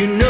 you know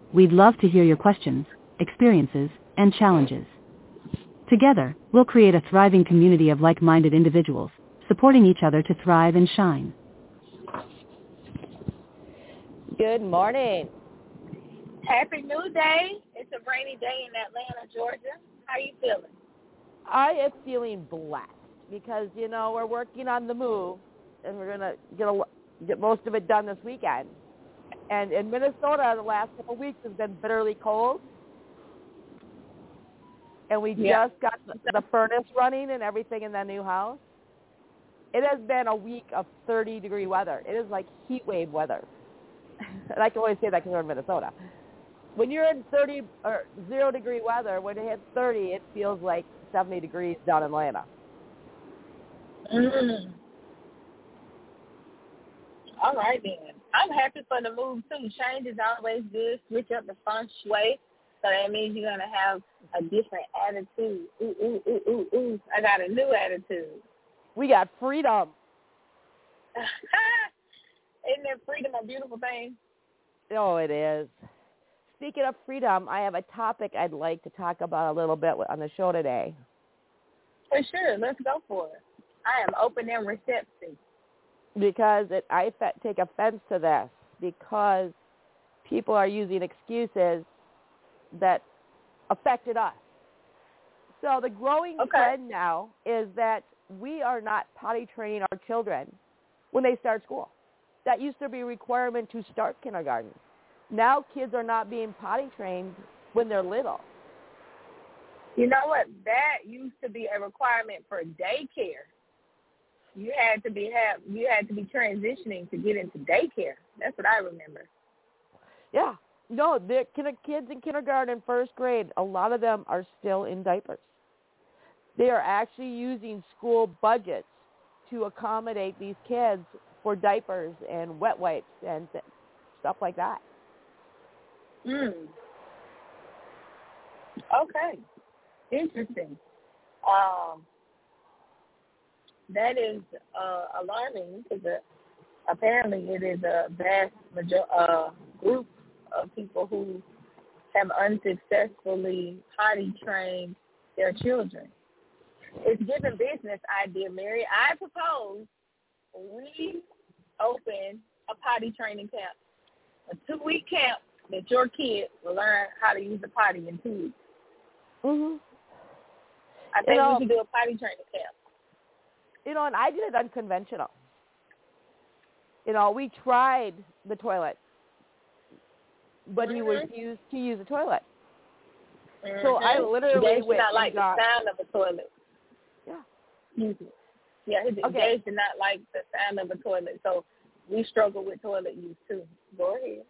We'd love to hear your questions, experiences, and challenges. Together, we'll create a thriving community of like-minded individuals, supporting each other to thrive and shine. Good morning. Happy New Day. It's a rainy day in Atlanta, Georgia. How are you feeling? I am feeling blessed because you know we're working on the move, and we're gonna get a, get most of it done this weekend. And in Minnesota, the last couple of weeks has been bitterly cold, and we Yeah. just got the, the furnace running and everything in the new house. It has been a week of 30 degree weather. It is like heat wave weather, and I can only say that because we're in Minnesota. When you're in 30 or zero degree weather, when it hits 30, it feels like 70 degrees down in Atlanta. Mm. All right then. I'm happy for the move too. Change is always good. Switch up the feng shui. So that means you're gonna have a different attitude. Ooh, ooh, ooh, ooh, ooh. I got a new attitude. We got freedom. Isn't that freedom a beautiful thing? Oh, it is. Speaking of freedom, I have a topic I'd like to talk about a little bit on the show today. For sure. Let's go for it. I am open and receptive. Because it, I take offense to this because people are using excuses that affected us. So the growing Okay. trend now is that we are not potty training our children when they start school. That used to be a requirement to start kindergarten. Now kids are not being potty trained when they're little. You know what? That used to be a requirement for daycare. You had to be have you had to be transitioning to get into daycare. That's what I remember. Yeah. No, the kids in kindergarten, first grade, a lot of them are still in diapers. They are actually using school budgets to accommodate these kids for diapers and wet wipes and th- stuff like that. Mm. Okay. Interesting. Um, that is uh, alarming because uh, apparently it is a vast major- uh, group of people who have unsuccessfully potty trained their children. It's given business idea, Mary. I propose we open a potty training camp, a two-week camp that your kid will learn how to use the potty in two weeks. Mhm. I think know- we should do a potty training camp. You know, and I did it unconventional. You know, we tried the toilet, but he Mhm. refused to use the toilet. So I literally went not like got- the sound of a toilet. Yeah. Me. Yeah, he did. Okay. Did not like the sound of a toilet, so we struggle with toilet use too. Go ahead.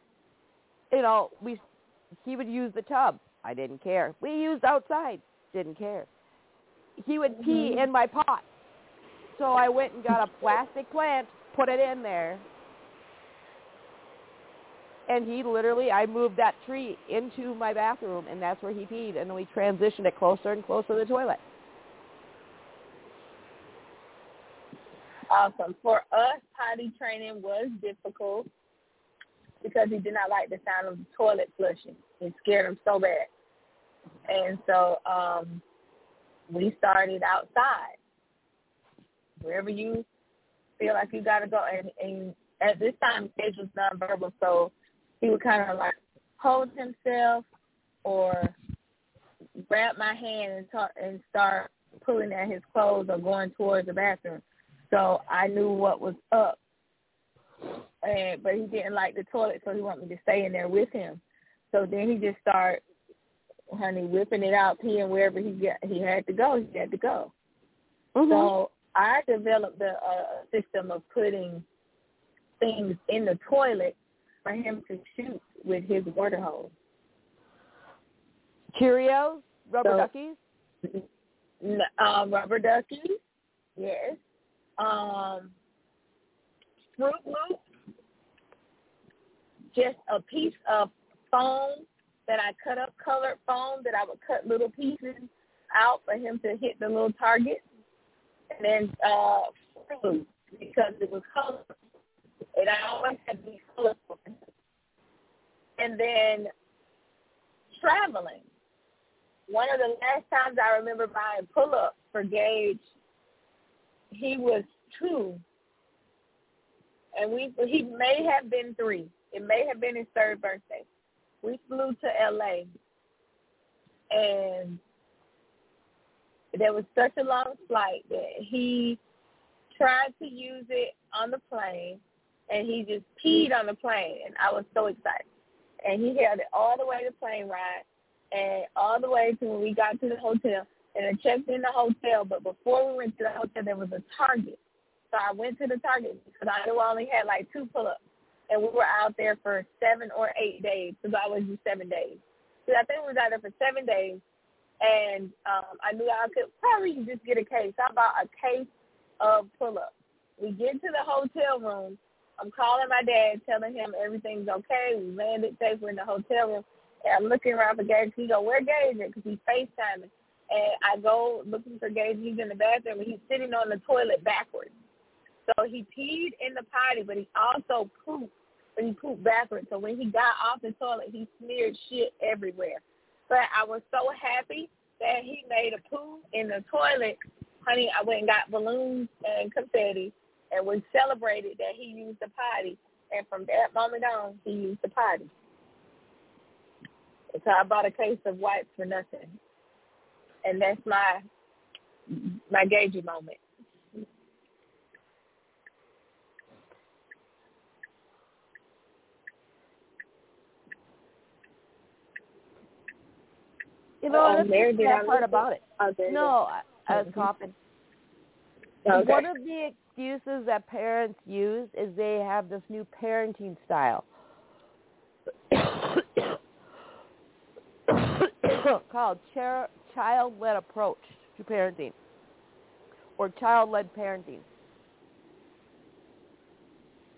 you know, we he would use the tub. I didn't care. We used outside. Didn't care. He would pee Mhm. in my pot. So I went and got a plastic plant, put it in there. And he literally, I moved that tree into my bathroom, and that's where he peed. And we transitioned it closer and closer to the toilet. Awesome. For us, potty training was difficult because he did not like the sound of the toilet flushing. It scared him so bad. And so um, we started outside. Wherever you feel like you got to go. And, and at this time, Gage was nonverbal, so he would kind of like hold himself or grab my hand and talk and start pulling at his clothes or going towards the bathroom. So I knew what was up. And but he didn't like the toilet, so he wanted me to stay in there with him. So then he just started, honey, whipping it out, peeing wherever he get, he had to go. He had to go. Mm-hmm. So I developed a, a system of putting things in the toilet for him to shoot with his water hose. Cheerios, rubber So- duckies. Um, rubber duckies, yes. Um, Froot Loops, just a piece of foam that I cut up, colored foam that I would cut little pieces out for him to hit the little target, and then uh, Fruit because it was colorful. I always had to be colorful. And then traveling one of the last times I remember buying pull-ups for Gage, he was two, and we he may have been three. It may have been his third birthday. We flew to L.A. and there was such a long flight that he tried to use it on the plane, and he just peed on the plane, and I was so excited. And he held it all the way to plane ride and all the way to when we got to the hotel and I checked in the hotel, but before we went to the hotel, there was a Target. So I went to the Target because I knew I only had like two pull-ups, and we were out there for seven or eight days because I always do seven days. So I think we was out there for seven days, and um, I knew I could probably just get a case. I bought a case of pull-ups. We get to the hotel room. I'm calling my dad, telling him everything's okay. We landed safe. We're in the hotel room. And I'm looking around for Gage. He go, where Gage at? Because he's FaceTiming. And I go looking for Gage. He's in the bathroom, and he's sitting on the toilet backwards. So he peed in the potty, but he also pooped, but he pooped backwards. So when he got off the toilet, he smeared shit everywhere. But I was so happy that he made a poo in the toilet. Honey, I went and got balloons and confetti, and we celebrated that he used the potty. And from that moment on, he used the potty. So I bought a case of wipes for nothing. And that's my my gagey moment. You know, Um, that's the sad part about it. Oh, No, I, I was Mhm. coughing. Okay. One of the excuses that parents use is they have this new parenting style called child-led approach to parenting or child-led parenting,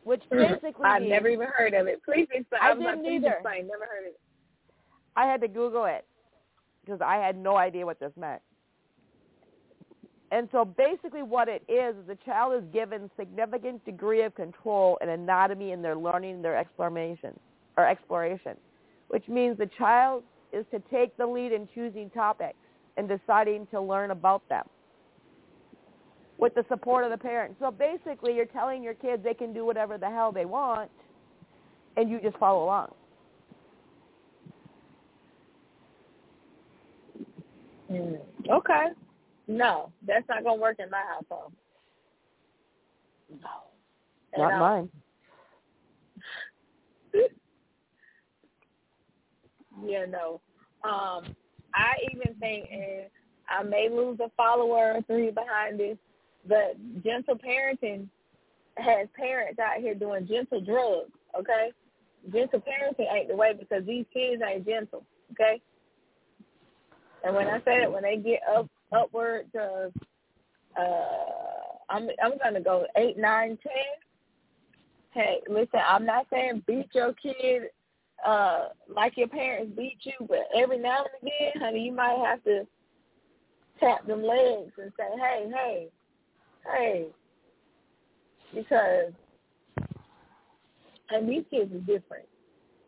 which basically I've means never even heard of it. Please explain. I didn't either. explain. Never heard of it. I had to Google it because I had no idea what this meant. And so basically what it is is the child is given significant degree of control and anatomy in their learning their exploration or exploration, which means the child is to take the lead in choosing topics and deciding to learn about them with the support of the parents. So basically you're telling your kids they can do whatever the hell they want and you just follow along. Mm. Okay. No, that's not gonna work in my household. No. Not mine. Yeah, no. Um, I even think, and I may lose a follower or three behind this, but gentle parenting has parents out here doing gentle drugs. Okay, gentle parenting ain't the way because these kids ain't gentle. Okay, and when I say that, when they get up upward to, uh, I'm I'm gonna go eight, nine, ten. Hey, listen, I'm not saying beat your kid uh like your parents beat you, but every now and again, honey, you might have to tap them legs and say, Hey, hey, hey because and these kids are different.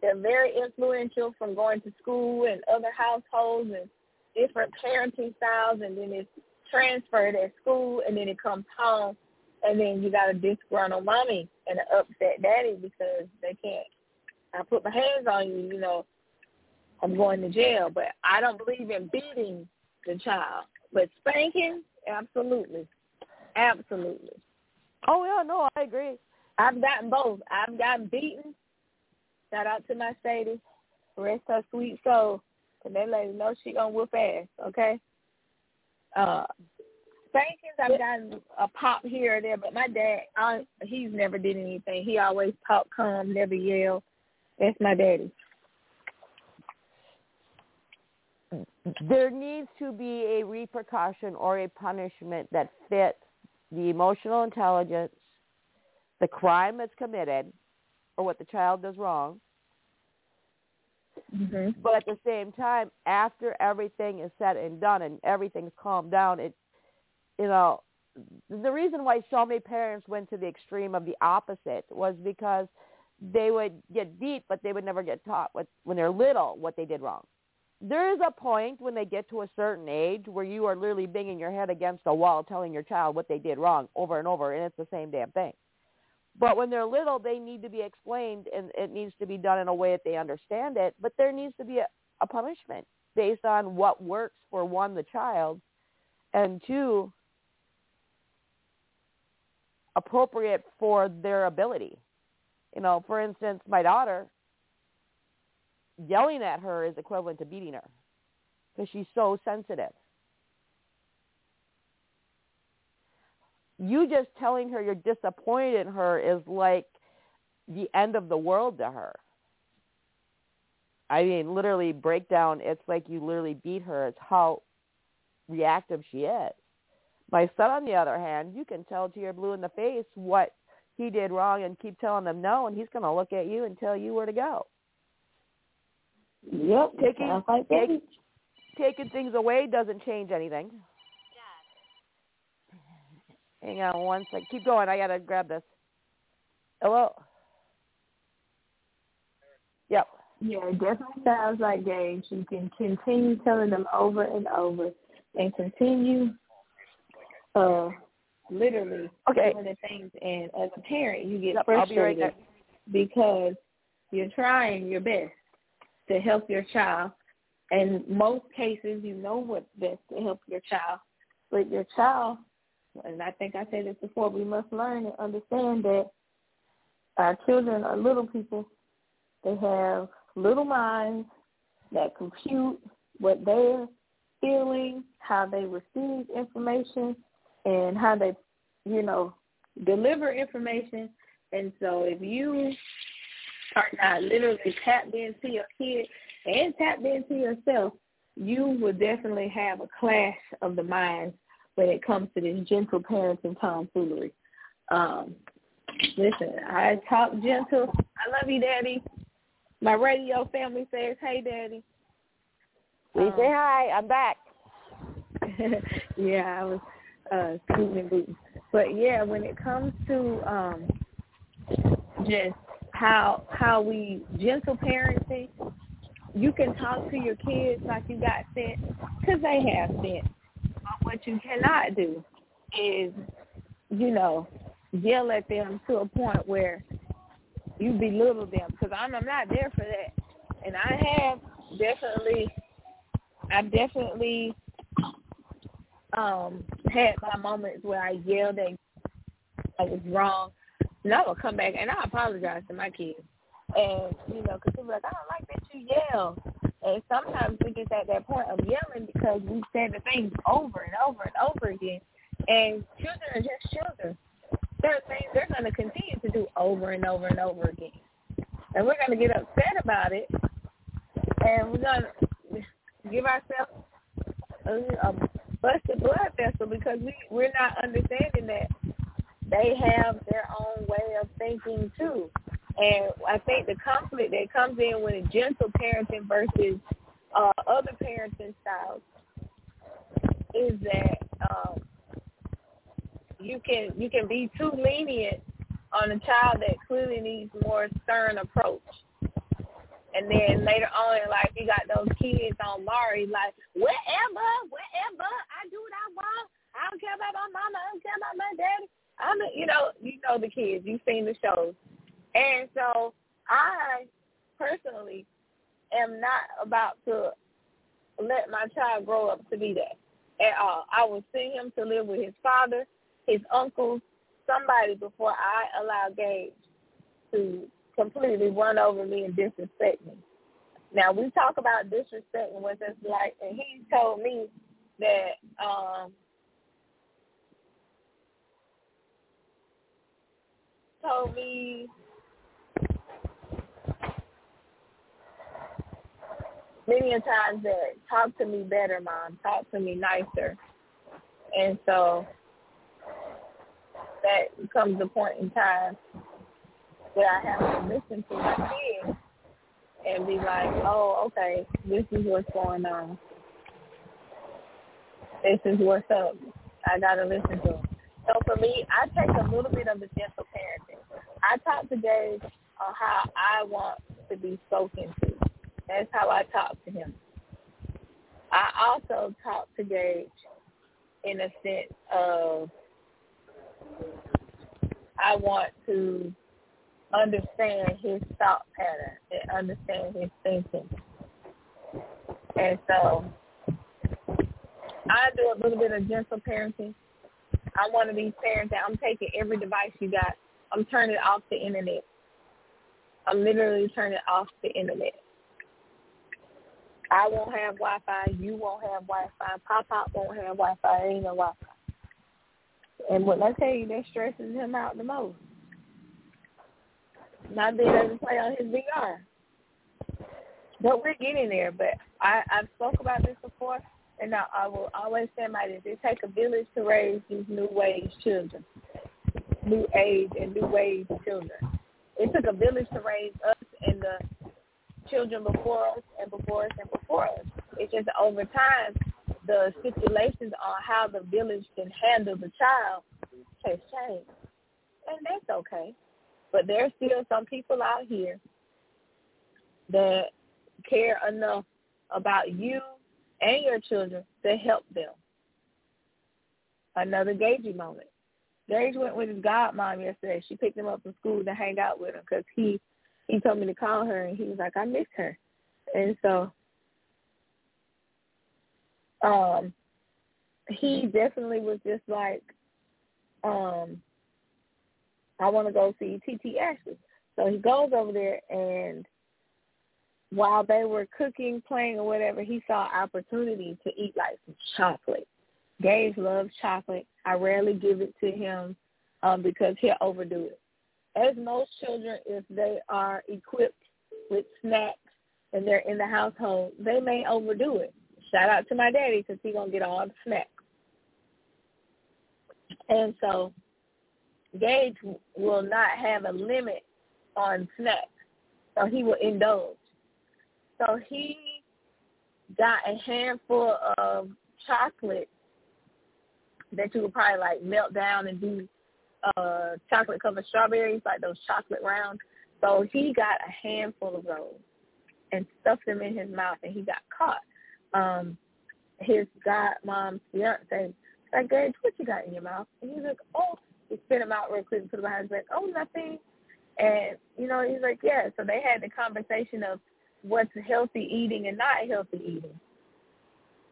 They're very influential from going to school and other households and different parenting styles and then it's transferred at school and then it comes home and then you got a disgruntled mommy and an upset daddy because they can't I put my hands on you, you know. I'm going to jail. But I don't believe in beating the child. But spanking, absolutely. Absolutely. Oh yeah, no, I agree. I've gotten both. I've gotten beaten. Shout out to my Sadie. Rest her sweet soul. And that lady knows she gonna whoop ass, okay? Uh spankings I've gotten a pop here or there, but my dad I he's never did anything. He always talk calm, never yell. That's my daddy. There needs to be a repercussion or a punishment that fits the emotional intelligence, the crime that's committed, or what the child does wrong. Mm-hmm. But at the same time, after everything is said and done and everything's calmed down, it, you know, the reason why so many parents went to the extreme of the opposite was because they would get beat, but they would never get taught what, when they're little what they did wrong. There is a point when they get to a certain age where you are literally banging your head against a wall telling your child what they did wrong over and over, and it's the same damn thing. But when they're little, they need to be explained, and it needs to be done in a way that they understand it. But there needs to be a, a punishment based on what works for one, the child, and two, appropriate for their ability. You know, for instance, my daughter, yelling at her is equivalent to beating her because she's so sensitive. You just telling her you're disappointed in her is like the end of the world to her. I mean, literally breakdown. It's like you literally beat her. It's how reactive she is. My son, on the other hand, you can tell to your blue in the face what he did wrong and keep telling them no, and he's going to look at you and tell you where to go. Yep. Taking- like take- Taking things away doesn't change anything. Hang on one sec. Keep going. I got to grab this. Hello? Yep. Yeah, it definitely sounds like Gage. You can continue telling them over and over and continue uh literally Okay. doing the things and as a parent you get Yep, I'll be right frustrated because you're trying your best to help your child. In most cases you know what's best to help your child. But your child and I think I said this before, we must learn and understand that our children are little people. They have little minds that compute what they're feeling, how they receive information, and how they, you know, deliver information. And so if you are not literally tapped into your kid and tapped into yourself, you will definitely have a clash of the minds when it comes to this gentle parenting tomfoolery. Um, listen, I talk gentle. I love you, Daddy. My radio family says, "Hey, Daddy." We Um, say hi. I'm back. yeah, I was uh scooting and booting. But yeah, when it comes to um just how how we gentle parenting, you can talk to your kids like you got sense because they have sense. But what you cannot do is, you know, yell at them to a point where you belittle them because I'm, I'm not there for that. And I have definitely, I've definitely um had my moments where I yelled and I was wrong. And I would come back and I apologize to my kids. And, you know, because they're like, I don't like that you yell. And sometimes we get at that point of yelling because we said the things over and over and over again. And children are just children. There are things they're going to continue to do over and over and over again. And we're going to get upset about it. And we're going to give ourselves a, a busted blood vessel because we, we're not understanding that they have their own way of thinking too. And I think the conflict that comes in with a gentle parenting versus uh, other parenting styles is that um, you can you can be too lenient on a child that clearly needs more stern approach. And then later on in life, you got those kids on Maury like, whatever, whatever, I do what I want. I don't care about my mama. I don't care about my daddy. I'm, a, you know, you know the kids. You've seen the shows. And so I personally am not about to let my child grow up to be that at all. I will send him to live with his father, his uncles, somebody before I allow Gage to completely run over me and disrespect me. Now we talk about disrespecting what that's like, and he told me that um told me many a times that talk to me better, mom, talk to me nicer. And so that comes a point in time where I have to listen to my kids and be like, oh, okay, this is what's going on. This is what's up. I got to listen to them. So for me, I take a little bit of the gentle parenting. I talk to Dave on how I want to be spoken to. That's how I talk to him. I also talk to Gage in a sense of I want to understand his thought pattern and understand his thinking. And so I do a little bit of gentle parenting. I'm one of these parents that I'm taking every device you got. I'm turning off the internet. I'm literally turning off the internet. I won't have Wi-Fi. You won't have Wi-Fi. Pop Pop won't have Wi-Fi. Ain't no Wi-Fi. And what I tell you, that stresses him out the most. Not being able to play on his VR. But we're getting there. But I, I've spoke about this before, and I, I will always say my this. It takes a village to raise these new wage children, new age and new wage children. It took a village to raise us and the children before us and before us and before us. It's just over time, the stipulations on how the village can handle the child has changed. And that's okay. But there's still some people out here that care enough about you and your children to help them. Another Gagey moment. Gage went with his godmom yesterday. She picked him up from school to hang out with him because he he told me to call her, and he was like, I miss her. And so um he definitely was just like, um, I want to go see TT Ashley. So he goes over there, and while they were cooking, playing, or whatever, he saw opportunity to eat like some chocolate. Gage loves chocolate. I rarely give it to him um, because he'll overdo it. As most children, if they are equipped with snacks and they're in the household, they may overdo it. Shout out to my daddy because he's going to get all the snacks. And so Gage will not have a limit on snacks. So he will indulge. So he got a handful of chocolate that you would probably like melt down and do uh chocolate covered strawberries, like those chocolate rounds. So he got a handful of those and stuffed them in his mouth and he got caught. Um his godmom's fiance like, Gage, what you got in your mouth? And he's like, Oh he spit him out real quick and put him behind his back, Oh, nothing and you know, he's like, Yeah. So they had the conversation of what's healthy eating and not healthy eating.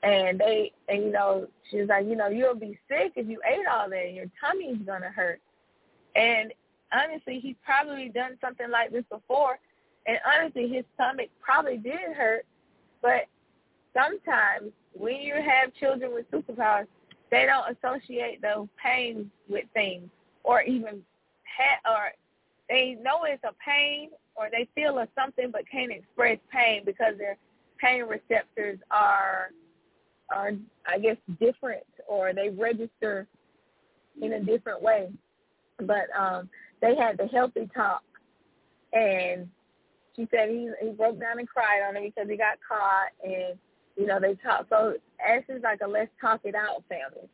And they, and you know, she was like, you know, you'll be sick if you ate all that. Your tummy's gonna hurt. And honestly, he's probably done something like this before. And honestly, his stomach probably did hurt. But sometimes when you have children with superpowers, they don't associate those pains with things, or even ha- or they know it's a pain, or they feel a something but can't express pain because their pain receptors are are I guess different or they register in a different way. But um they had the healthy talk and she said he he broke down and cried on it because he got caught and you know they talk so Ashley's like a let's talk it out family.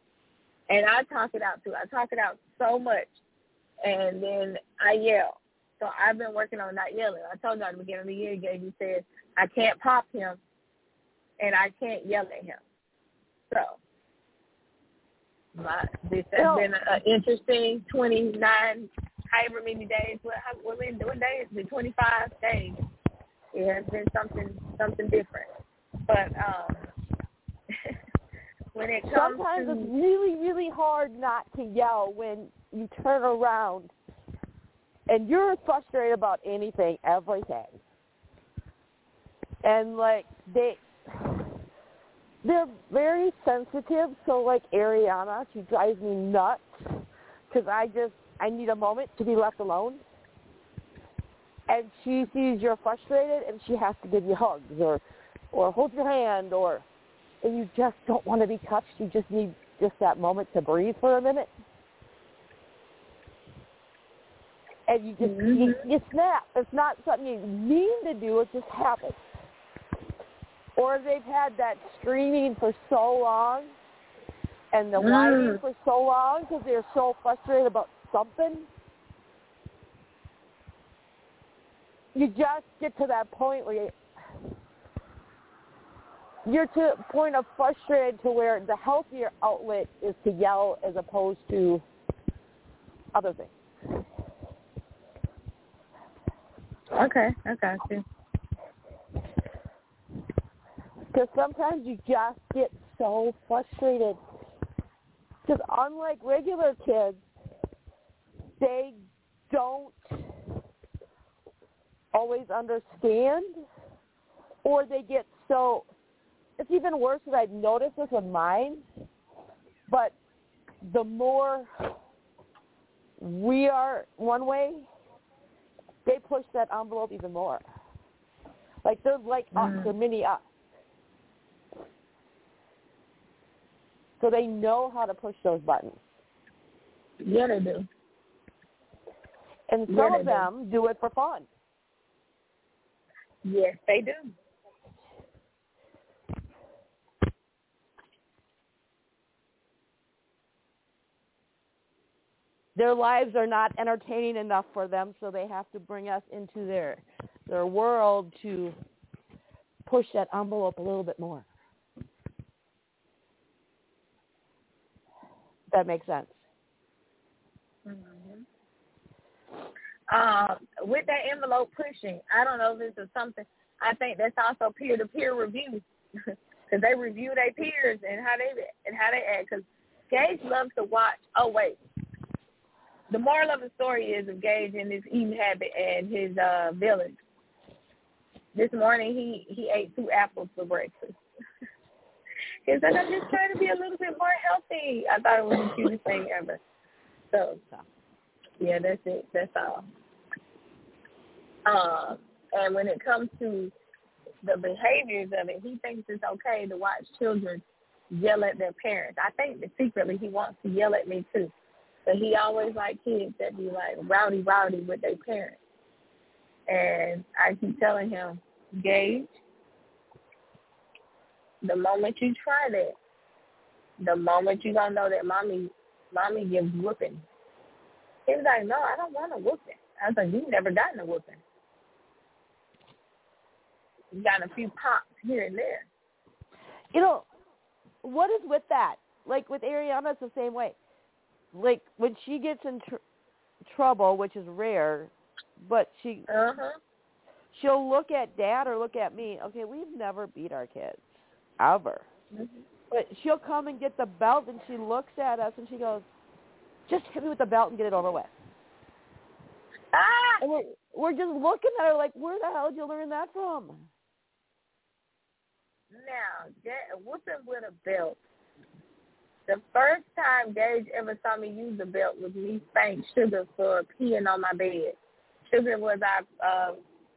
And I talk it out too. I talk it out so much and then I yell. So I've been working on not yelling. I told you at the beginning of the year, Gage said I can't pop him and I can't yell at him. So my, this has been an interesting 29, however many days. What, what, what days? The 25 days It has been something something different. But um when it comes Sometimes to it's really, really hard not to yell when you turn around and you're frustrated about anything, everything. And like they, they're very sensitive. So like Ariana, she drives me nuts because I just I need a moment to be left alone. And she sees you're frustrated, and she has to give you hugs or, or hold your hand or and you just don't want to be touched. You just need just that moment to breathe for a minute. And you just you, mm-hmm. you snap. It's not something you mean to do. It just happens. Or they've had that screaming for so long and the whining Mm. for so long because they're so frustrated about something. You just get to that point where you, you're to a point of frustrated to where the healthier outlet is to yell as opposed to other things. Okay, I got you. Because sometimes you just get so frustrated. Because unlike regular kids, they don't always understand, or they get so. It's even worse that I've noticed this with mine. But the more we are one way, they push that envelope even more. Like they're like us, Mm. they're mini us. So they know how to push those buttons. Yeah, they do. And some Yeah, of do. them do it for fun. Yes, they do. Their lives are not entertaining enough for them, so they have to bring us into their their world to push that envelope a little bit more. That makes sense. Mm-hmm. Um, with that envelope pushing, I don't know if this is something. I think that's also peer to peer review because they review their peers and how they and how they act. Because Gage loves to watch. Oh wait, the moral of the story is of Gage and his eating habit and his uh village. This morning he he ate two apples for breakfast. He's like, I'm just trying to be a little bit more healthy. I thought it was the cutest thing ever. So yeah, that's it. That's all. Um, and when it comes to the behaviors of it, he thinks it's okay to watch children yell at their parents. I think that secretly he wants to yell at me too. But he always like kids that be like rowdy rowdy with their parents. And I keep telling him, Gage, the moment you try that, the moment you gonna know that mommy mommy gives whooping. He was like, No, I don't want a whooping. I was like, You've never gotten a whooping. You got a few pops here and there. You know, what is with that? Like with Ariana, it's the same way. Like when she gets in tr- trouble, which is rare, but she Uh huh. she'll look at dad or look at me. Okay, we've never beat our kids ever, but she'll come and get the belt, and she looks at us and she goes, "Just hit me with the belt and get it over with." Ah And we're we're just looking at her like, "Where the hell did you learn that from?" now that whooping with a belt. The first time Gage ever saw me use a belt was me spank Sugar for peeing on my bed. Sugar was our uh,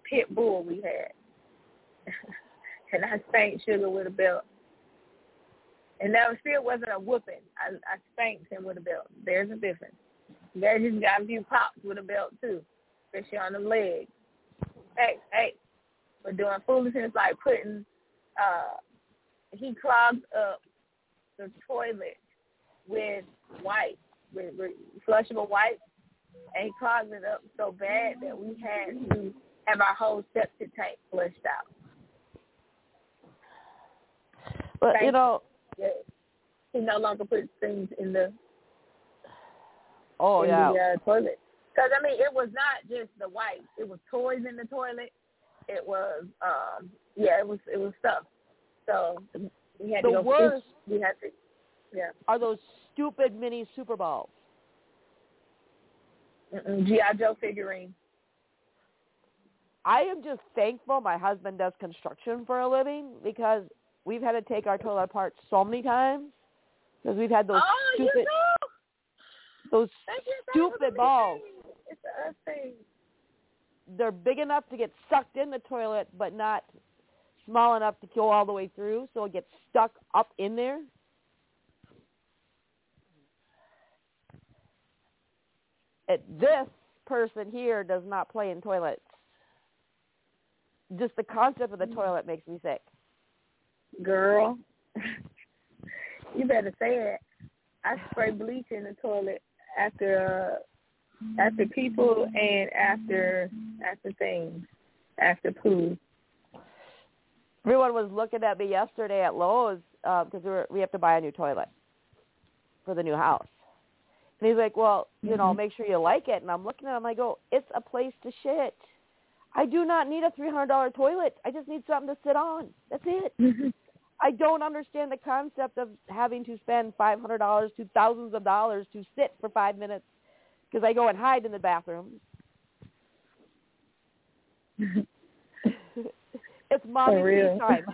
pit bull we had. and I spanked Sugar with a belt. And that still wasn't a whooping. I, I spanked him with a belt. There's a difference. Just got a few pops with a belt too, especially on the legs. Hey, hey, we're doing foolishness like putting uh he clogged up the toilet with wipes, with, with flushable wipes, and he clogged it up so bad that we had to have our whole septic tank flushed out. But Thank you know, Yeah. He no longer puts things in the oh in yeah, the uh, toilet. Because I mean, it was not just the wipes; it was toys in the toilet. it was um yeah, it was it was stuff. So we had The to go worst- we had to yeah. Are those stupid mini Super Balls? Mm-mm, G.I. Joe figurine. I am just thankful my husband does construction for a living because we've had to take our toilet apart so many times because we've had those oh, stupid you know. those That's your thing with stupid balls. It's a thing. They're big enough to get sucked in the toilet, but not small enough to go all the way through, so it gets stuck up in there. It, this person here does not play in toilets. Just the concept of the mm. toilet makes me sick. Girl. you better say it. I spray bleach in the toilet after uh, after people and after after things. After poo. Everyone was looking at me yesterday at Lowe's because we were we have to buy a new toilet for the new house. And he's like, "Well, you know, Mhm. make sure you like it." And I'm looking at him. I go, "It's a place to shit. I do not need a three hundred dollar toilet. I just need something to sit on. That's it. I don't understand the concept of having to spend five hundred dollars to thousands of dollars to sit for five minutes because I go and hide in the bathroom. it's mommy time.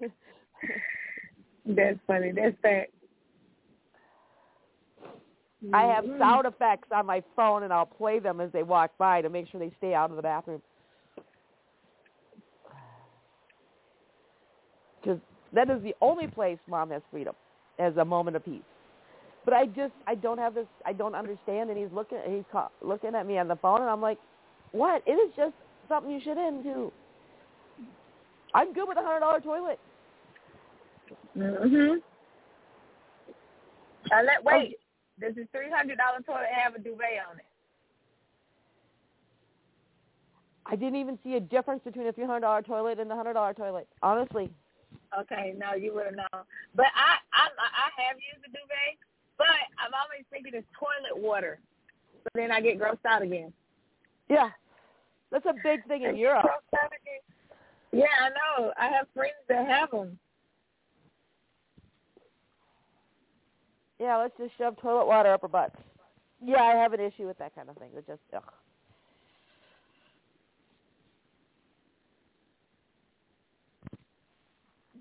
That's funny. That's fact. I have Mhm. sound effects on my phone, and I'll play them as they walk by to make sure they stay out of the bathroom. Because that is the only place mom has freedom, as a moment of peace. But I just, I don't have this, I don't understand. And he's looking, he's ca- looking at me on the phone, and I'm like, what? It is just something you should into. I'm good with a hundred dollar toilet. Mhm. Now let wait. Does the three hundred dollar toilet and have a bidet on it? I didn't even see a difference between a three hundred dollar toilet and the hundred dollar toilet. Honestly, Okay, no, you would have known. But I, I, I have used the bidet, but I'm always thinking it's toilet water. So then I get grossed out again. yeah, that's a big thing in Europe. grossed out again. Yeah, I know. I have friends that have them. Yeah, let's just shove toilet water up our butts. Yeah, I have an issue with that kind of thing. It just ugh.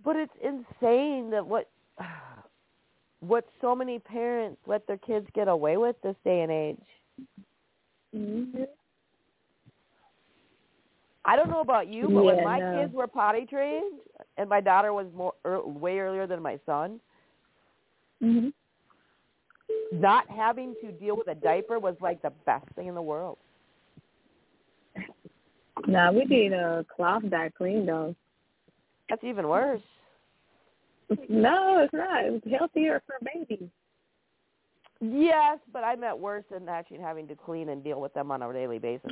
But it's insane that what what so many parents let their kids get away with this day and age. Mm-hmm. I don't know about you, but when my no. kids were potty trained, and my daughter was more er, way earlier than my son, Mhm. not having to deal with a diaper was like the best thing in the world. Nah, we did a cloth dye clean though. That's even worse. No, it's not. It was healthier for babies. Yes, but I meant worse than actually having to clean and deal with them on a daily basis.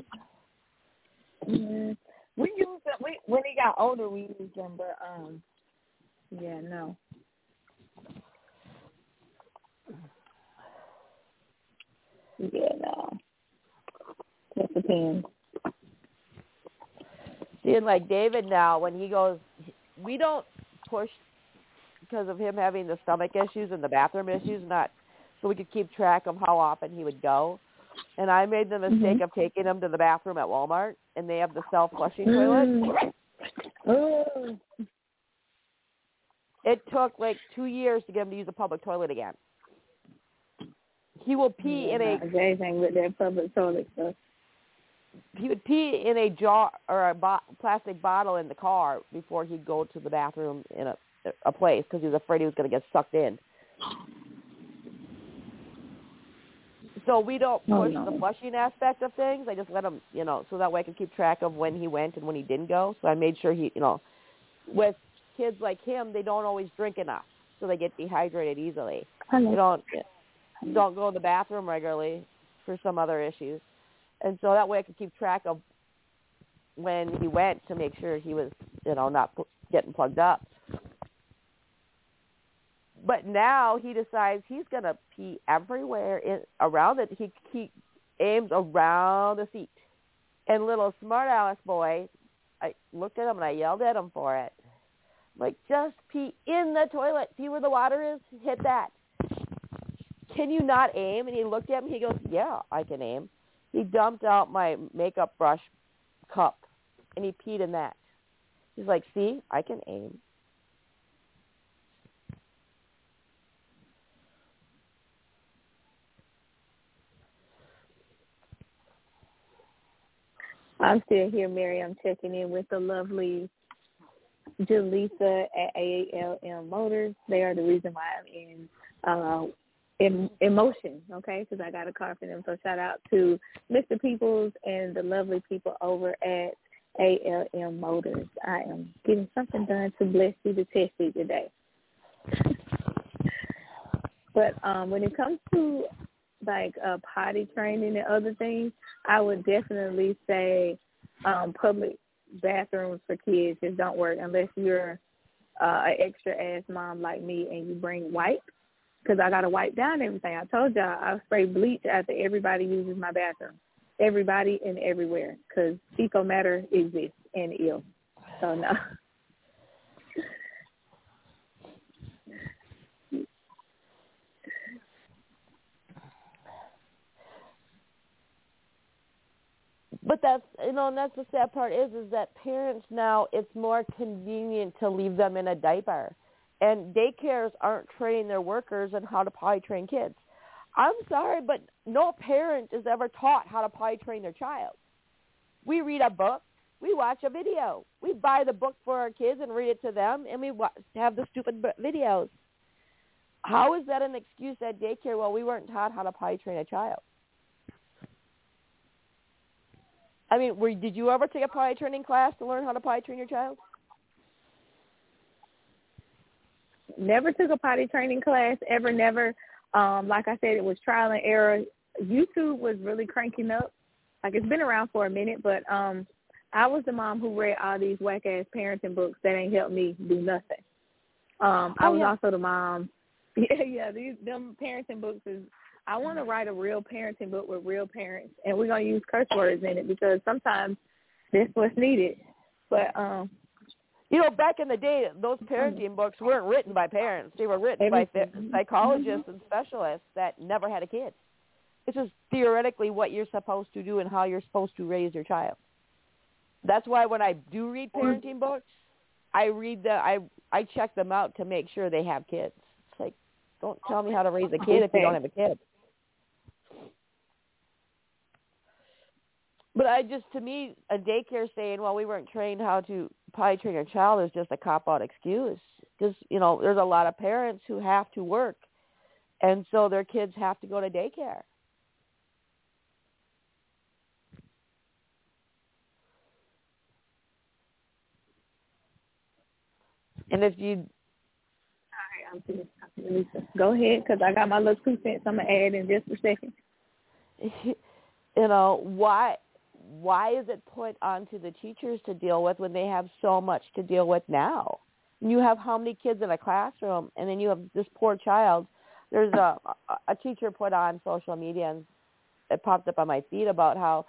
Mm, we used them. We when he got older, we used them, but um, yeah, no. Yeah, no. That depends. Seeing like David now, when he goes, we don't push because of him having the stomach issues and the bathroom issues, not so we could keep track of how often he would go. And I made the mistake Mhm. of taking him to the bathroom at Walmart, and they have the self-flushing toilet. Mm. Oh, It took like two years to get him to use a public toilet again. He will pee yeah, in a anything with that public toilet stuff. he would pee in a jar or a bo- plastic bottle in the car before he'd go to the bathroom in a a place because he was afraid he was going to get sucked in. So we don't Oh, push no. the flushing aspect of things. I just let him, you know, so that way I can keep track of when he went and when he didn't go. So I made sure he, you know, with kids like him, they don't always drink enough, so they get dehydrated easily. I They don't don't go to the bathroom regularly for some other issues, and so that way I could keep track of when he went to make sure he was, you know, not getting plugged up. But now he decides he's gonna pee everywhere in around it. He he aims around the seat, And little smart Alice boy, I looked at him and I yelled at him for it. Like, just pee in the toilet. See where the water is? Hit that. Can you not aim? And he looked at me. He goes, yeah, I can aim. He dumped out my makeup brush cup, and he peed in that. He's like, see, I can aim. I'm still here, Mary. I'm checking in with the lovely Jaleesa at AALM Motors. They are the reason why I'm in uh, in in motion, okay? Because I got a car for them. So shout out to Mr. Peoples and the lovely people over at ALM Motors. I am getting something done to bless you to test you today. but um, when it comes to like uh, potty training and other things, I would definitely say um, public bathrooms for kids just don't work unless you're uh, an extra ass mom like me and you bring wipes because I got to wipe down everything. I told y'all I spray bleach after everybody uses my bathroom. Everybody and everywhere because fecal matter exists and ill. So no. But that's you know, and that's the sad part is is that parents now it's more convenient to leave them in a diaper. And daycares aren't training their workers on how to potty train kids. I'm sorry, but no parent is ever taught how to potty train their child. We read a book, we watch a video, we buy the book for our kids and read it to them, and we wa- have the stupid videos. How is that an excuse at daycare? Well, we weren't taught how to potty train a child. I mean, were, did you ever take a potty training class to learn how to potty train your child? never took a potty training class ever never. Um like i said it was trial and error. Youtube was really cranking up. Like it's been around for a minute but um i was the mom who read all these whack ass parenting books that ain't helped me do nothing. Um i Oh, was yeah. also the mom. Yeah yeah these them parenting books is i want to write a real parenting book with real parents and we're going to use curse words in it because sometimes that's what's needed but um You know, back in the day, those parenting books weren't written by parents. They were written by th- Everything. psychologists and specialists that never had a kid. This is theoretically what you're supposed to do and how you're supposed to raise your child. That's why when I do read parenting books, I read the I I check them out to make sure they have kids. It's like, don't tell me how to raise a kid if you don't have a kid. But I just, to me, a daycare saying, well, we weren't trained how to potty train your child is just a cop-out excuse. Because, you know, there's a lot of parents who have to work, and so their kids have to go to daycare. And if you, right, I'm finished talking to Lisa. Go ahead, because I got my little two cents I'm going to add in just a second. you know, why why is it put onto the teachers to deal with when they have so much to deal with now? You have how many kids in a classroom, and then you have this poor child. There's a a- teacher put on social media, and it popped up on my feed about how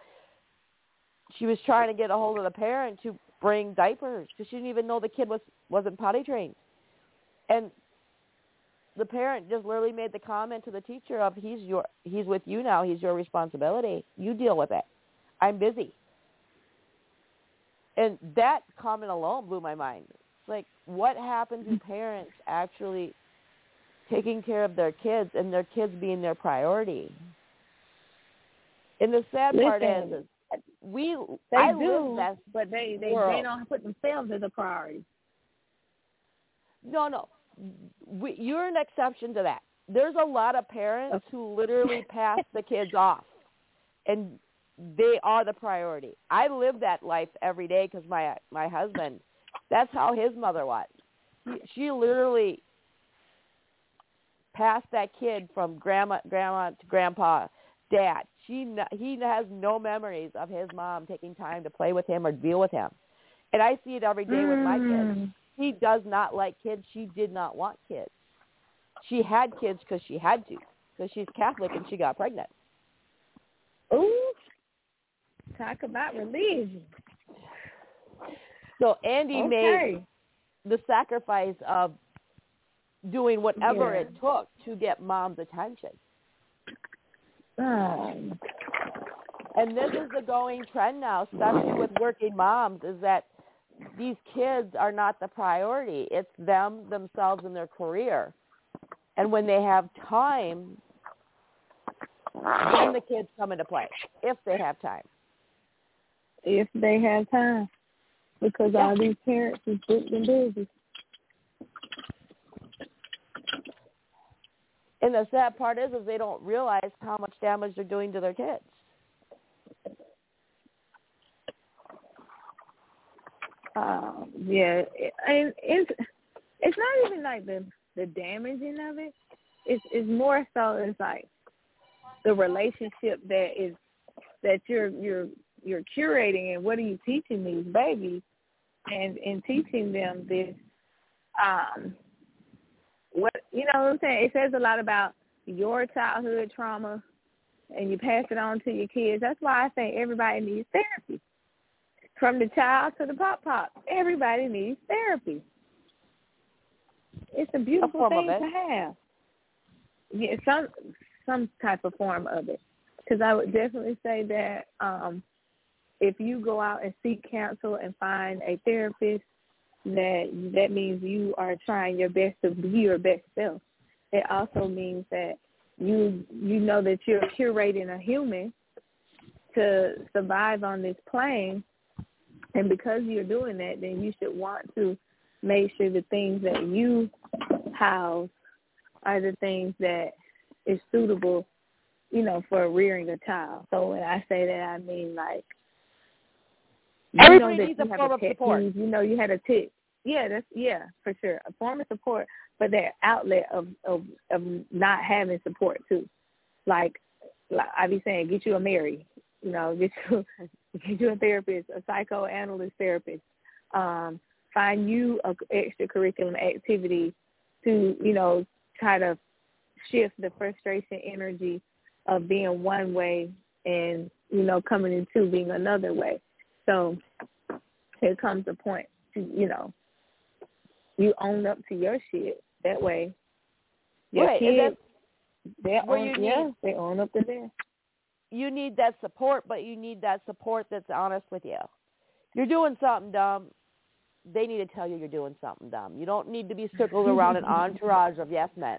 she was trying to get a hold of the parent to bring diapers because she didn't even know the kid was wasn't potty trained, and the parent just literally made the comment to the teacher of he's your he's with you now he's your responsibility you deal with it i'm busy and that comment alone blew my mind it's like what happened to parents actually taking care of their kids and their kids being their priority and the sad part is, Listen, we They I do, live but they they, world. they don't put themselves as a priority. No, no. We, you're an exception to that. There's a lot of parents who literally pass the kids off, and they are the priority. I live that life every day because my my husband, that's how his mother was. He, she literally passed that kid from grandma grandma to grandpa, dad. She n- he has no memories of his mom taking time to play with him or deal with him, and I see it every day with my kids Mm. she does not like kids. She did not want kids. She had kids because she had to, because she's Catholic and she got pregnant. Ooh, Talk about religion. So Andy made the sacrifice of doing whatever Yeah. it took to get mom's attention. Um, And this is the going trend now, especially with working moms, is that these kids are not the priority. It's them, themselves, and their career. And when they have time, then the kids come into play, if they have time. If they have time, because all these parents is booked and busy. And the sad part is, is they don't realize how much damage they're doing to their kids. Um, yeah, and it's it's not even like the the damaging of it. It's it's more so it's like the relationship that is that you're you're you're curating and what are you teaching these babies and and teaching them this um what you know what I'm saying? It says a lot about your childhood trauma and you pass it on to your kids. That's why I say everybody needs therapy. From the child to the pop pop, everybody needs therapy. It's a beautiful of thing to have. Yeah, some some type of form of it. Because I would definitely say that um, if you go out and seek counsel and find a therapist, that that means you are trying your best to be your best self. It also means that you you know that you're curating a human to survive on this plane and because you're doing that, then you should want to make sure the things that you house are the things that is suitable, you know, for rearing a child. So when I say that, I mean like Everybody needs you a form of pet support. peeve, You know, you had a tick. Yeah, that's yeah for sure a form of support, but that outlet of of of not having support too. Like, like I be saying, get you a Mary, you know, get you get you a therapist, a psychoanalyst therapist. Um, find you a extracurricular activity to, you know, try to shift the frustration energy of being one way and, you know, coming into being another way. So there comes a point to, you know, you own up to your shit. That way your Right, kids they own you yeah, they own up to theirs. you need that support, but you need that support that's honest with you. You're doing something dumb. They need to tell you you're doing something dumb. You don't need to be circled around an entourage of yes men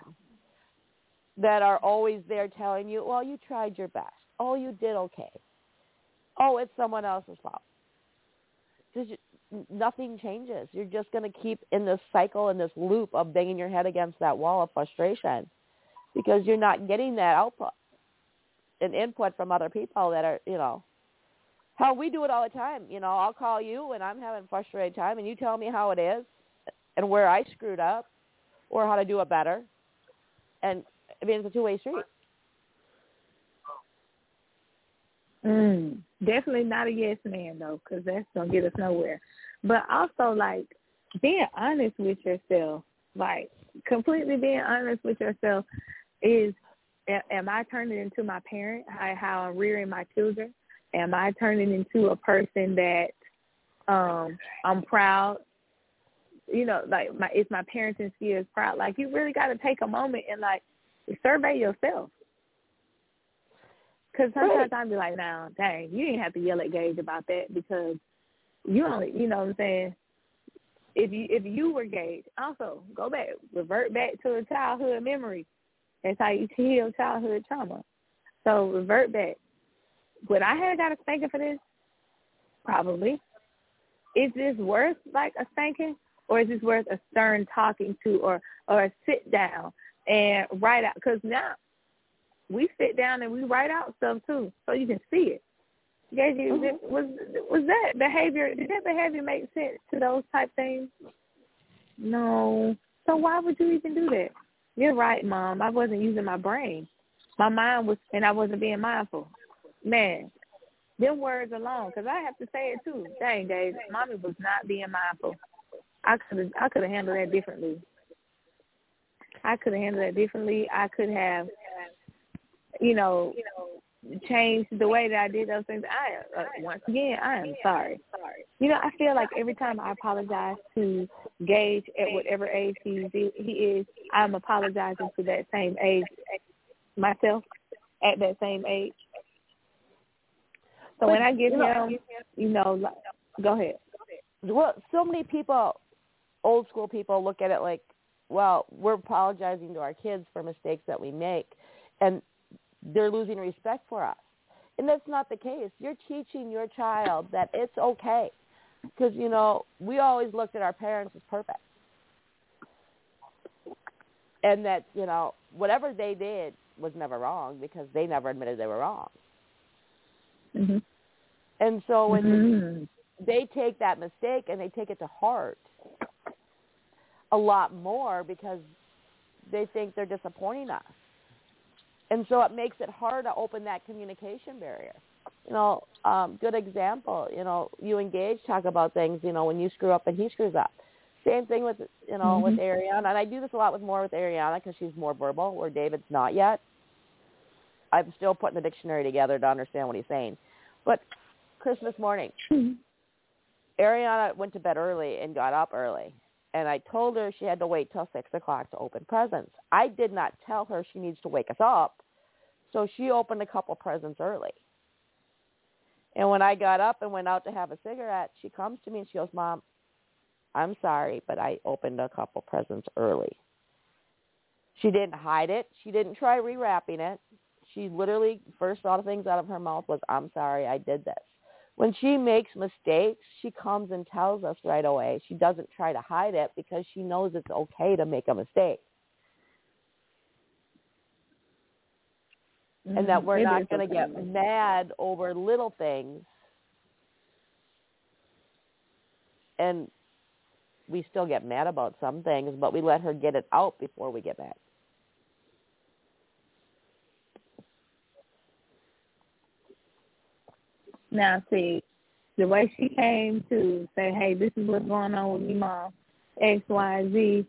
that are always there telling you, well, you tried your best. Oh, you did okay. Oh, it's someone else's fault. Just, nothing changes. You're just going to keep in this cycle and this loop of banging your head against that wall of frustration because you're not getting that output and input from other people that are, you know, how we do it all the time. You know, I'll call you when I'm having frustrated time, and you tell me how it is and where I screwed up or how to do it better. And I mean, it's a two-way street. Mm, definitely not a yes man though, because that's gonna get us nowhere. But also like being honest with yourself, like completely being honest with yourself, is am I turning into my parent? How, I'm rearing my children? Am I turning into a person that um I'm proud? You know, like my is my parenting skills proud? Like you really got to take a moment and like survey yourself. Because sometimes I'd be like, now, dang, you didn't have to yell at Gage about that because you only, you know what I'm saying? If you if you were Gage, also go back, revert back to a childhood memory. That's how you heal childhood trauma. So revert back. Would I have got a spanking for this? Probably. Is this worth like a spanking, or is this worth a stern talking to, or or a sit down and write out? Because now we sit down and we write out stuff too, so you can see it. Gage, you- mm-hmm. was was that behavior? Did that behavior make sense to those type things? No. So why would you even do that? You're right, Mom. I wasn't using my brain. My mind was, and I wasn't being mindful. Man, them words alone, because I have to say it too. Dang, Gage, Mommy was not being mindful. I could have, I could have handled that differently. I could have handled that differently. I could have, you know, changed the way that I did those things. I uh, once again, I am sorry. Sorry. You know, I feel like every time I apologize to Gage at whatever age he he is, I'm apologizing to that same age myself at that same age. So But, when I give you know- him, you know, like, go ahead. well, so many people, old school people, look at it like, well, we're apologizing to our kids for mistakes that we make, and they're losing respect for us. And that's not the case. You're teaching your child that it's okay, because you know we always looked at our parents as perfect, and that you know whatever they did was never wrong because they never admitted they were wrong. Mhm. And so when Mhm. they take that mistake and they take it to heart a lot more because they think they're disappointing us. And so it makes it hard to open that communication barrier. You know, um, good example, you know, you and Gage talk about things, you know, when you screw up and he screws up. Same thing with, you know, with Mhm. Ariana. And I do this a lot with more with Ariana because she's more verbal, where David's not yet. I'm still putting the dictionary together to understand what he's saying. But Christmas morning, Ariana went to bed early and got up early. And I told her she had to wait till 6 o'clock to open presents. I did not tell her she needs to wake us up. So she opened a couple presents early. And when I got up and went out to have a cigarette, she comes to me and she goes, Mom, I'm sorry, but I opened a couple presents early. She didn't hide it. She didn't try rewrapping it. She literally, first thought of things out of her mouth was, I'm sorry, I did this when she makes mistakes, she comes and tells us right away. She doesn't try to hide it because she knows it's okay to make a mistake and that we're It not going to get mad over little things. And we still get mad about some things, but we let her get it out before we get mad. Now, see, the way she came to say, "Hey, this is what's going on with me, mom," X, Y, Z,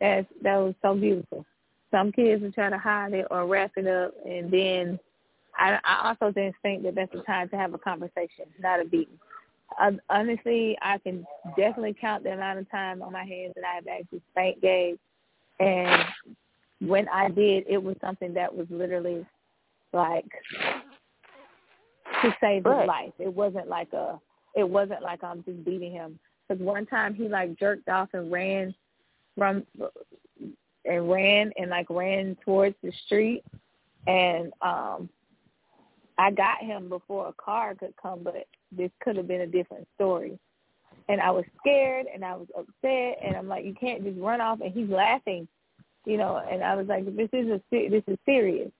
that's that was so beautiful. Some kids will try to hide it or wrap it up, and then I, I also didn't think that that's the time to have a conversation, not a beating. Honestly, I can definitely count the amount of time on my hands that I have actually spanked Gabe, and when I did, it was something that was literally like to save his life. It wasn't like a it wasn't like I'm just beating him. Because one time he like jerked off and ran from and ran and like ran towards the street and um I got him before a car could come but this could have been a different story. And I was scared and I was upset and I'm like, You can't just run off and he's laughing you know, and I was like, this is a this is serious,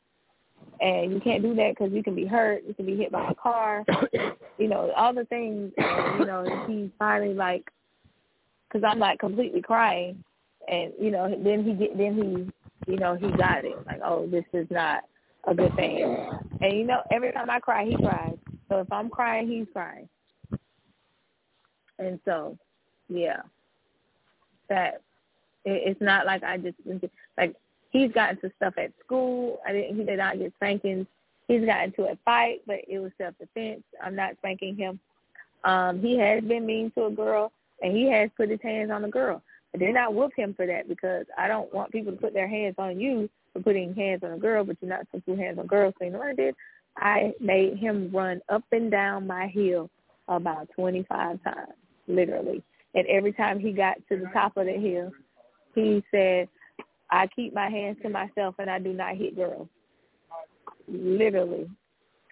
and you can't do that because you can be hurt, you can be hit by a car, you know, all the things. And, you know, he finally like, because I'm like completely crying, and you know, then he get then he, you know, he got it. Like, oh, this is not a good thing, and you know, every time I cry, he cries. So if I'm crying, he's crying, and so, yeah, that it, it's not like I just like he's gotten to stuff at school. I didn't. He did not get spankings. He's gotten to a fight, but it was self defense. I'm not spanking him. Um, he has been mean to a girl, and he has put his hands on a girl. I did not whoop him for that because I don't want people to put their hands on you for putting hands on a girl, but you're not supposed to put hands on girls. So you know what I did? I made him run up and down my hill about 25 times, literally. And every time he got to the top of the hill, he said, I keep my hands to myself and I do not hit girls. Literally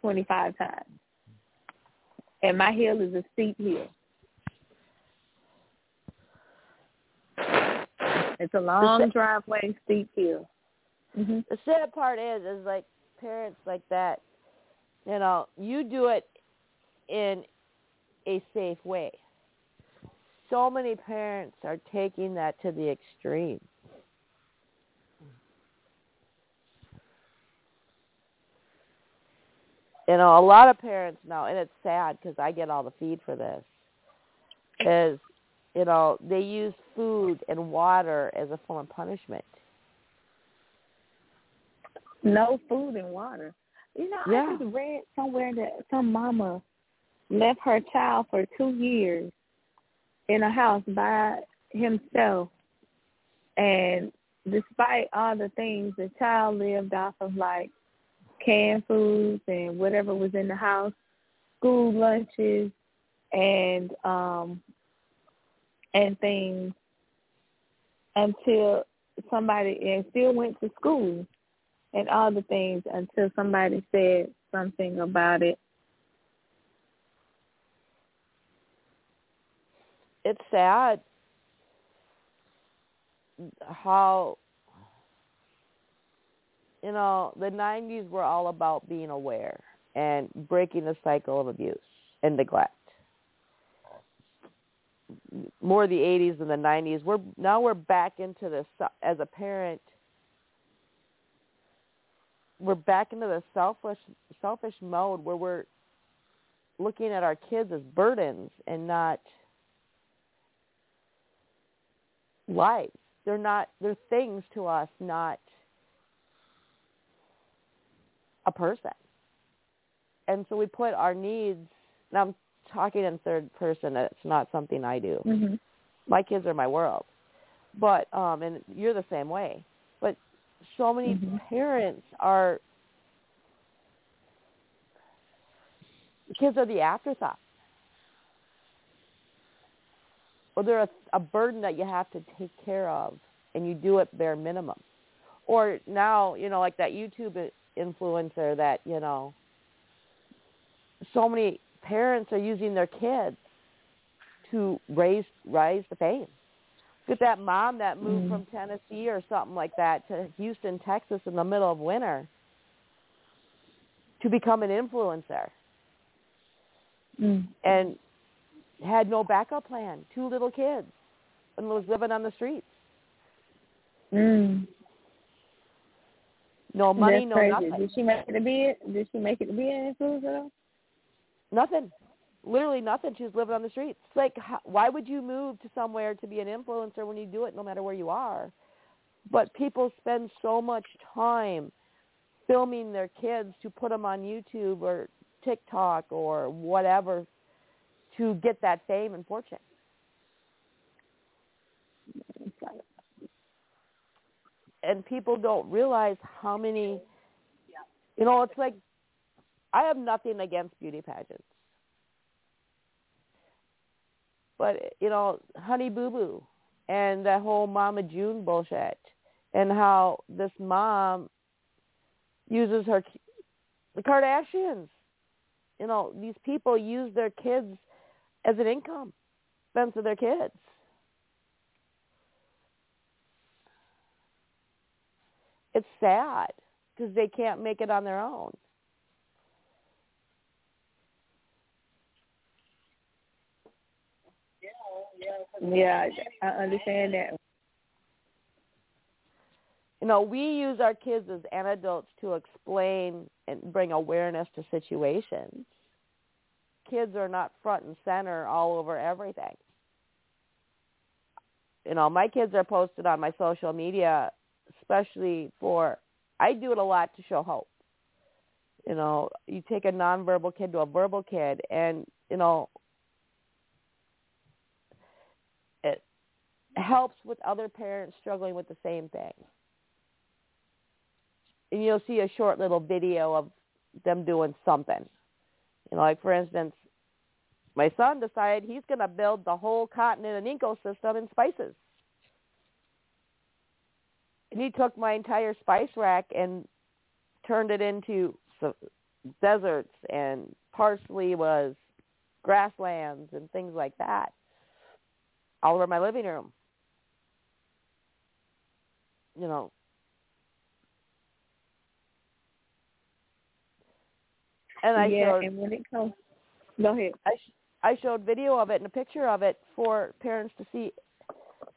25 times. And my hill is a steep hill. It's a long driveway, steep hill. hmm The sad part is, is like parents like that, you know, you do it in a safe way. So many parents are taking that to the extreme. You know, a lot of parents now, and it's sad because I get all the feed for this, is, you know, they use food and water as a form of punishment. No food and water. You know, Yeah. I just read somewhere that some mama left her child for two years in a house by himself, and despite all the things, the child lived off of like canned foods and whatever was in the house, school lunches, and um and things until somebody and still went to school and all the things until somebody said something about it. It's sad how you know the 90s were all about being aware and breaking the cycle of abuse and neglect. More the 80s than the 90s we're now we're back into the as a parent we're back into the selfish selfish mode where we're looking at our kids as burdens and not lives they're not they're things to us not a person. And so we put our needs now i'm talking in third person it's not something i do. Mm-hmm. my kids are my world. But um and you're the same way. But so many Mhm. parents are kids are the afterthought. Or they're a, a burden that you have to take care of and you do it bare minimum. Or now you know like that youtube influencer that you know so many parents are using their kids to raise raise the fame get that mom that moved Mm. from tennessee or something like that to houston texas in the middle of winter to become an influencer Mm. and had no backup plan two little kids and was living on the streets Mm. No money That's no crazy. nothing Did she make it to be? Did she make it to be an influencer? though? Nothing. Literally nothing. She was living on the streets. It's like, how, why would you move to somewhere to be an influencer when you do it no matter where you are? But people spend so much time filming their kids to put them on YouTube or TikTok or whatever to get that fame and fortune. It's like, And people don't realize how many, you know, it's like, I have nothing against beauty pageants. But, you know, Honey Boo Boo and that whole Mama June bullshit and how this mom uses her, the Kardashians, you know, these people use their kids as an income, expense of their kids. It's sad because they can't make it on their own. yeah, I I understand that. you know, we use our kids as antidotes to explain and bring awareness to situations. Kids are not front and center all over everything. You know, my kids are posted on my social media, especially for, I do it a lot to show hope. You know, you take a nonverbal kid to a verbal kid and, you know, it helps with other parents struggling with the same thing and you'll see a short little video of them doing something. You know, like for instance, my son decided he's going to build the whole continent and ecosystem in spices. And he took my entire spice rack and turned it into deserts and parsley was grasslands and things like that all over my living room. You know, and I yeah, showed and when it comes, go ahead. I sh- I showed video of it and a picture of it for parents to see.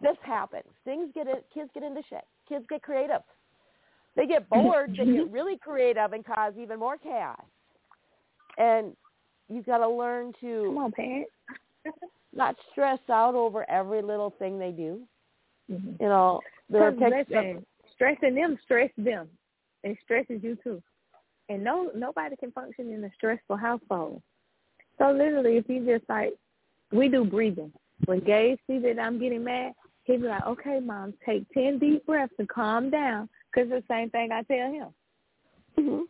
This happens. Things get in, kids get into shit. Kids get creative. They get bored. they get really creative and cause even more chaos. And you've got to learn to Come on, parents. not stress out over every little thing they do. Mhm. You know, there are 'Cause pictures. listen, stressing them stress them. It stresses you too. and no nobody can function in a stressful household. So literally, if you just like, we do breathing. When Gabe sees that I'm getting mad, he'll be like, "Okay, mom, take ten deep breaths and calm down," because the same thing I tell him. hmm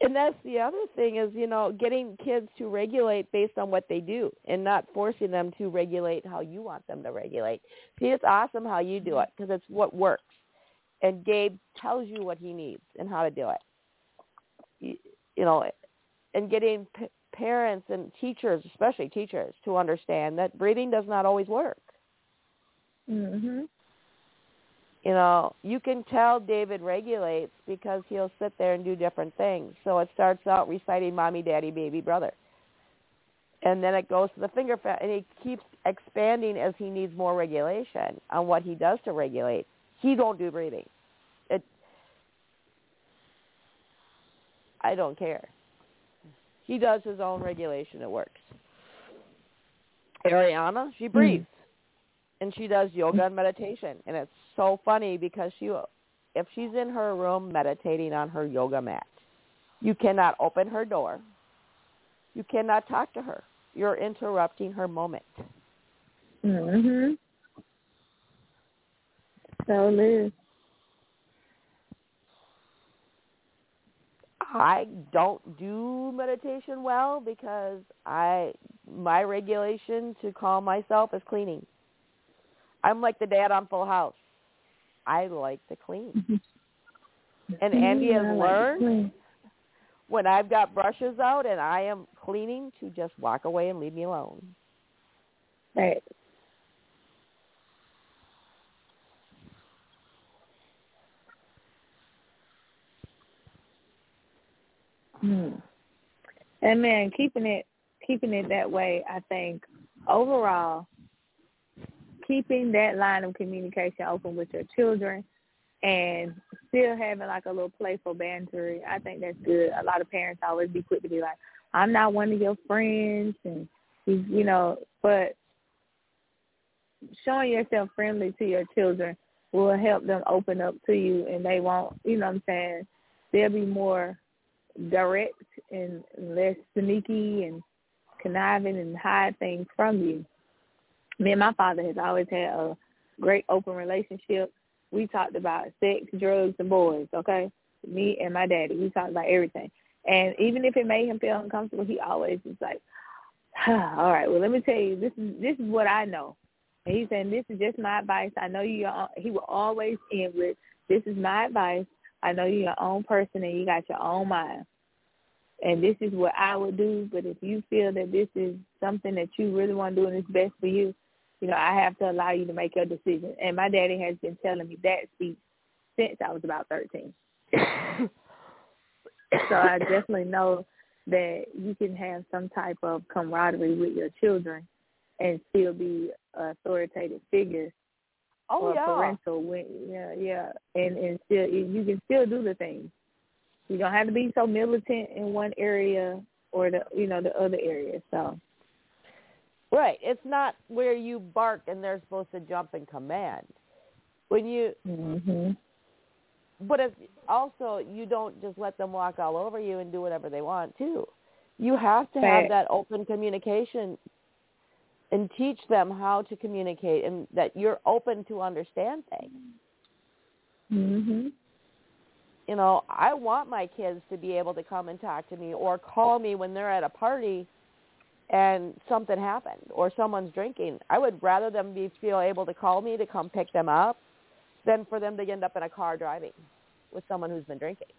And that's the other thing is, you know, getting kids to regulate based on what they do and not forcing them to regulate how you want them to regulate. See, it's awesome how you do it because it's what works. And Gabe tells you what he needs and how to do it. You, you know, and getting parents and teachers, especially teachers, to understand that breathing does not always work. Mhm. you know, you can tell David regulates because he'll sit there and do different things. So it starts out reciting mommy, daddy, baby, brother. And then it goes to the finger fa- and he keeps expanding as he needs more regulation on what he does to regulate. He don't do breathing. It I don't care. He does his own regulation. It works. Ariana, she breathes. And she does yoga and meditation. And it's so funny because she if she's in her room meditating on her yoga mat you cannot open her door. You cannot talk to her. You're interrupting her moment. Mhm. So Liz, i don't do meditation well because i my regulation to calm myself is cleaning i'm like the dad on full house i like to clean and andy has learned when I've got brushes out and I am cleaning to just walk away and leave me alone. Right. Hmm. And man, keeping it keeping it that way, I think overall, keeping that line of communication open with your children and still having like a little playful banter, I think that's good. A lot of parents always be quick to be like, "I'm not one of your friends," and you know, but showing yourself friendly to your children will help them open up to you and they won't you know what I'm saying, they'll be more direct and less sneaky and conniving and hide things from you. Me and my father has always had a great open relationship. We talked about sex, drugs, and boys, okay? Me and my daddy, we talked about everything. And even if it made him feel uncomfortable, he always was like, all right, well, let me tell you, this is this is what I know. And he's saying, this is just my advice. I know you. He will always end with, this is my advice. I know you're your own person and you got your own mind. And this is what I would do. But if you feel that this is something that you really want to do and it's best for you, you know, I have to allow you to make your decision. And my daddy has been telling me that speech since I was about 13. so I definitely know that you can have some type of camaraderie with your children and still be an authoritative figure Oh or yeah. parental when yeah yeah and and still you can still do the things you don't have to be so militant in one area or the you know the other area so Right. It's not where you bark and they're supposed to jump and command. When you mhm but if also you don't just let them walk all over you and do whatever they want too. You have to have that open communication and teach them how to communicate and that you're open to understand things. mhm You know, I want my kids to be able to come and talk to me or call me when they're at a party and something happened or someone's drinking. I would rather them be feel able to call me to come pick them up than for them to end up in a car driving with someone who's been drinking.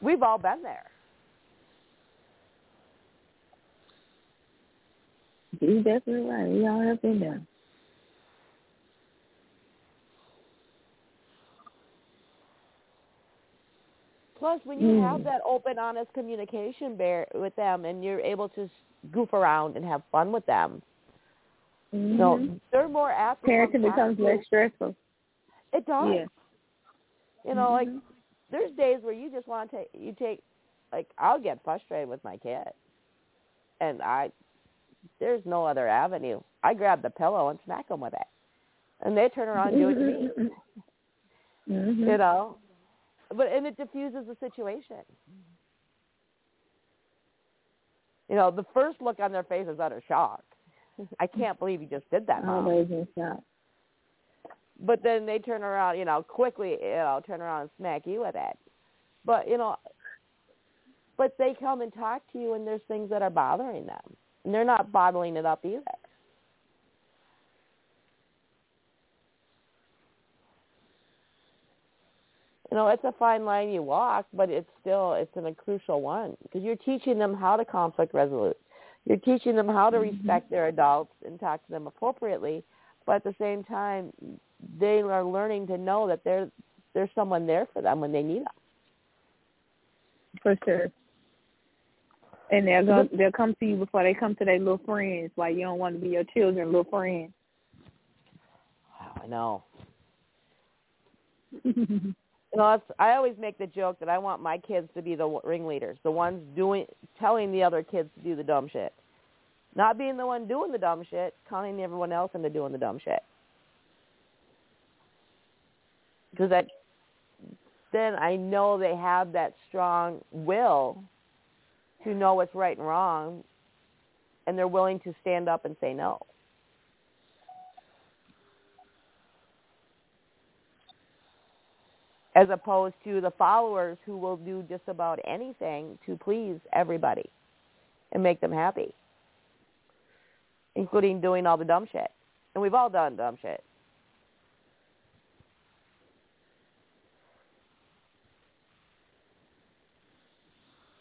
We've all been there. You definitely right we all have been there Plus, when you Mm. have that open, honest communication bear with them, and you're able to goof around and have fun with them, mhm no, they're more apt. to parenting becomes less stressful It does. yeah You know, like Mhm. there's days where you just want to take you take like I'll get frustrated with my kid, and I there's no other avenue. I grab the pillow and smack them with it, and they turn around and do it to me. Mm-hmm. You know, but and it diffuses the situation. You know, the first look on their face is utter shock. I can't believe you just did that, mom. In shock. But then they turn around, you know, quickly, you know, turn around and smack you with it. But you know, but they come and talk to you, and there's things that are bothering them, they're not bottling it up either. You know, it's a fine line you walk, but it's still it's an, a crucial one because you're teaching them how to conflict resolute. You're teaching them how to mm-hmm. respect their adults and talk to them appropriately, but at the same time, they are learning to know that there there's someone there for them when they need them. For sure. And they'll go, mm-hmm. they'll come to you before they come to their little friends. Why you don't want to be your children little friends? I know. You know, that's, I always make the joke that I want my kids to be the ringleaders, the ones doing, telling the other kids to do the dumb shit, not being the one doing the dumb shit, calling everyone else into doing the dumb shit. Because that, then I know they have that strong will to know what's right and wrong, and they're willing to stand up and say no. as opposed to the followers who will do just about anything to please everybody and make them happy, including doing all the dumb shit. And we've all done dumb shit.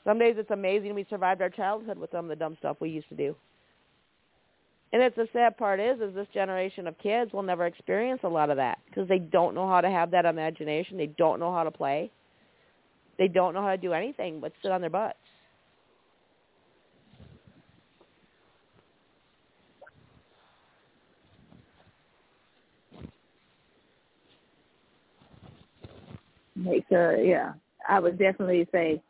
Some days it's amazing we survived our childhood with some of the dumb stuff we used to do. And it's the sad part is, is this generation of kids will never experience a lot of that because they don't know how to have that imagination. They don't know how to play. They don't know how to do anything but sit on their butts. Make sure, yeah. I would definitely say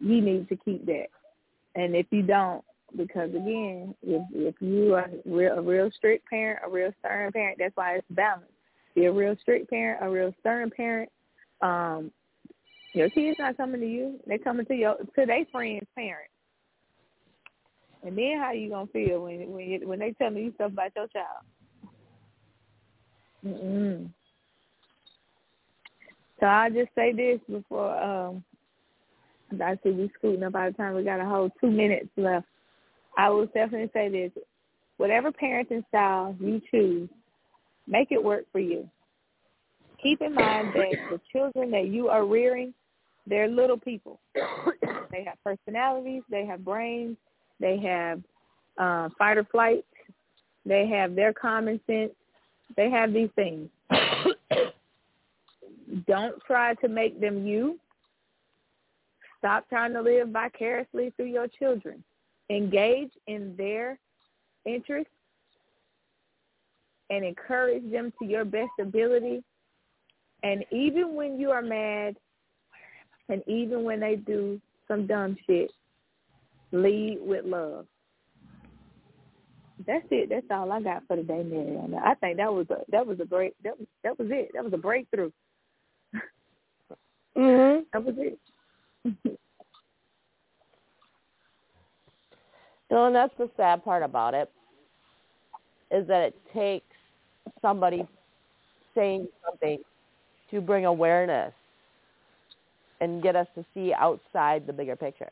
you need to keep that. And if you don't, because again, if if you are real, a real strict parent, a real stern parent, that's why it's balanced. Be a real strict parent, a real stern parent. Um, your kids not coming to you; they're coming to your to their friend's parents. And then how you gonna feel when when you, when they tell you stuff about your child? Mm-mm. So I just say this before um I see we scooting up by the time we got a whole two minutes left. I will definitely say this. Whatever parenting style you choose, make it work for you. Keep in mind that the children that you are rearing, they're little people. they have personalities, they have brains, they have uh, fight or flight, they have their common sense, they have these things. Don't try to make them you. Stop trying to live vicariously through your children. Engage in their interests and encourage them to your best ability. And even when you are mad and even when they do some dumb shit, lead with love. That's it. That's all I got for today, Mariana. I think that was a that was a great that was that was it. That was a breakthrough. Mhm. That was it. No, and that's the sad part about it, is that it takes somebody saying something to bring awareness and get us to see outside the bigger picture.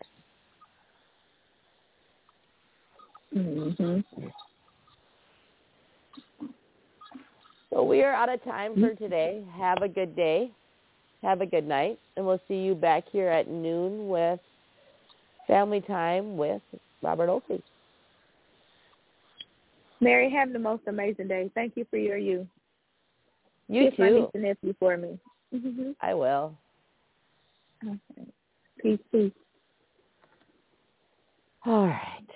mhm. So we are out of time for today. Have a good day. Have a good night. And we'll see you back here at noon with Family Time with Robert Olsey. Mary, have the most amazing day. Thank you for your you. You Kiss my niece and nephew for me. Mm-hmm. I will. Okay. Peace, peace. All right.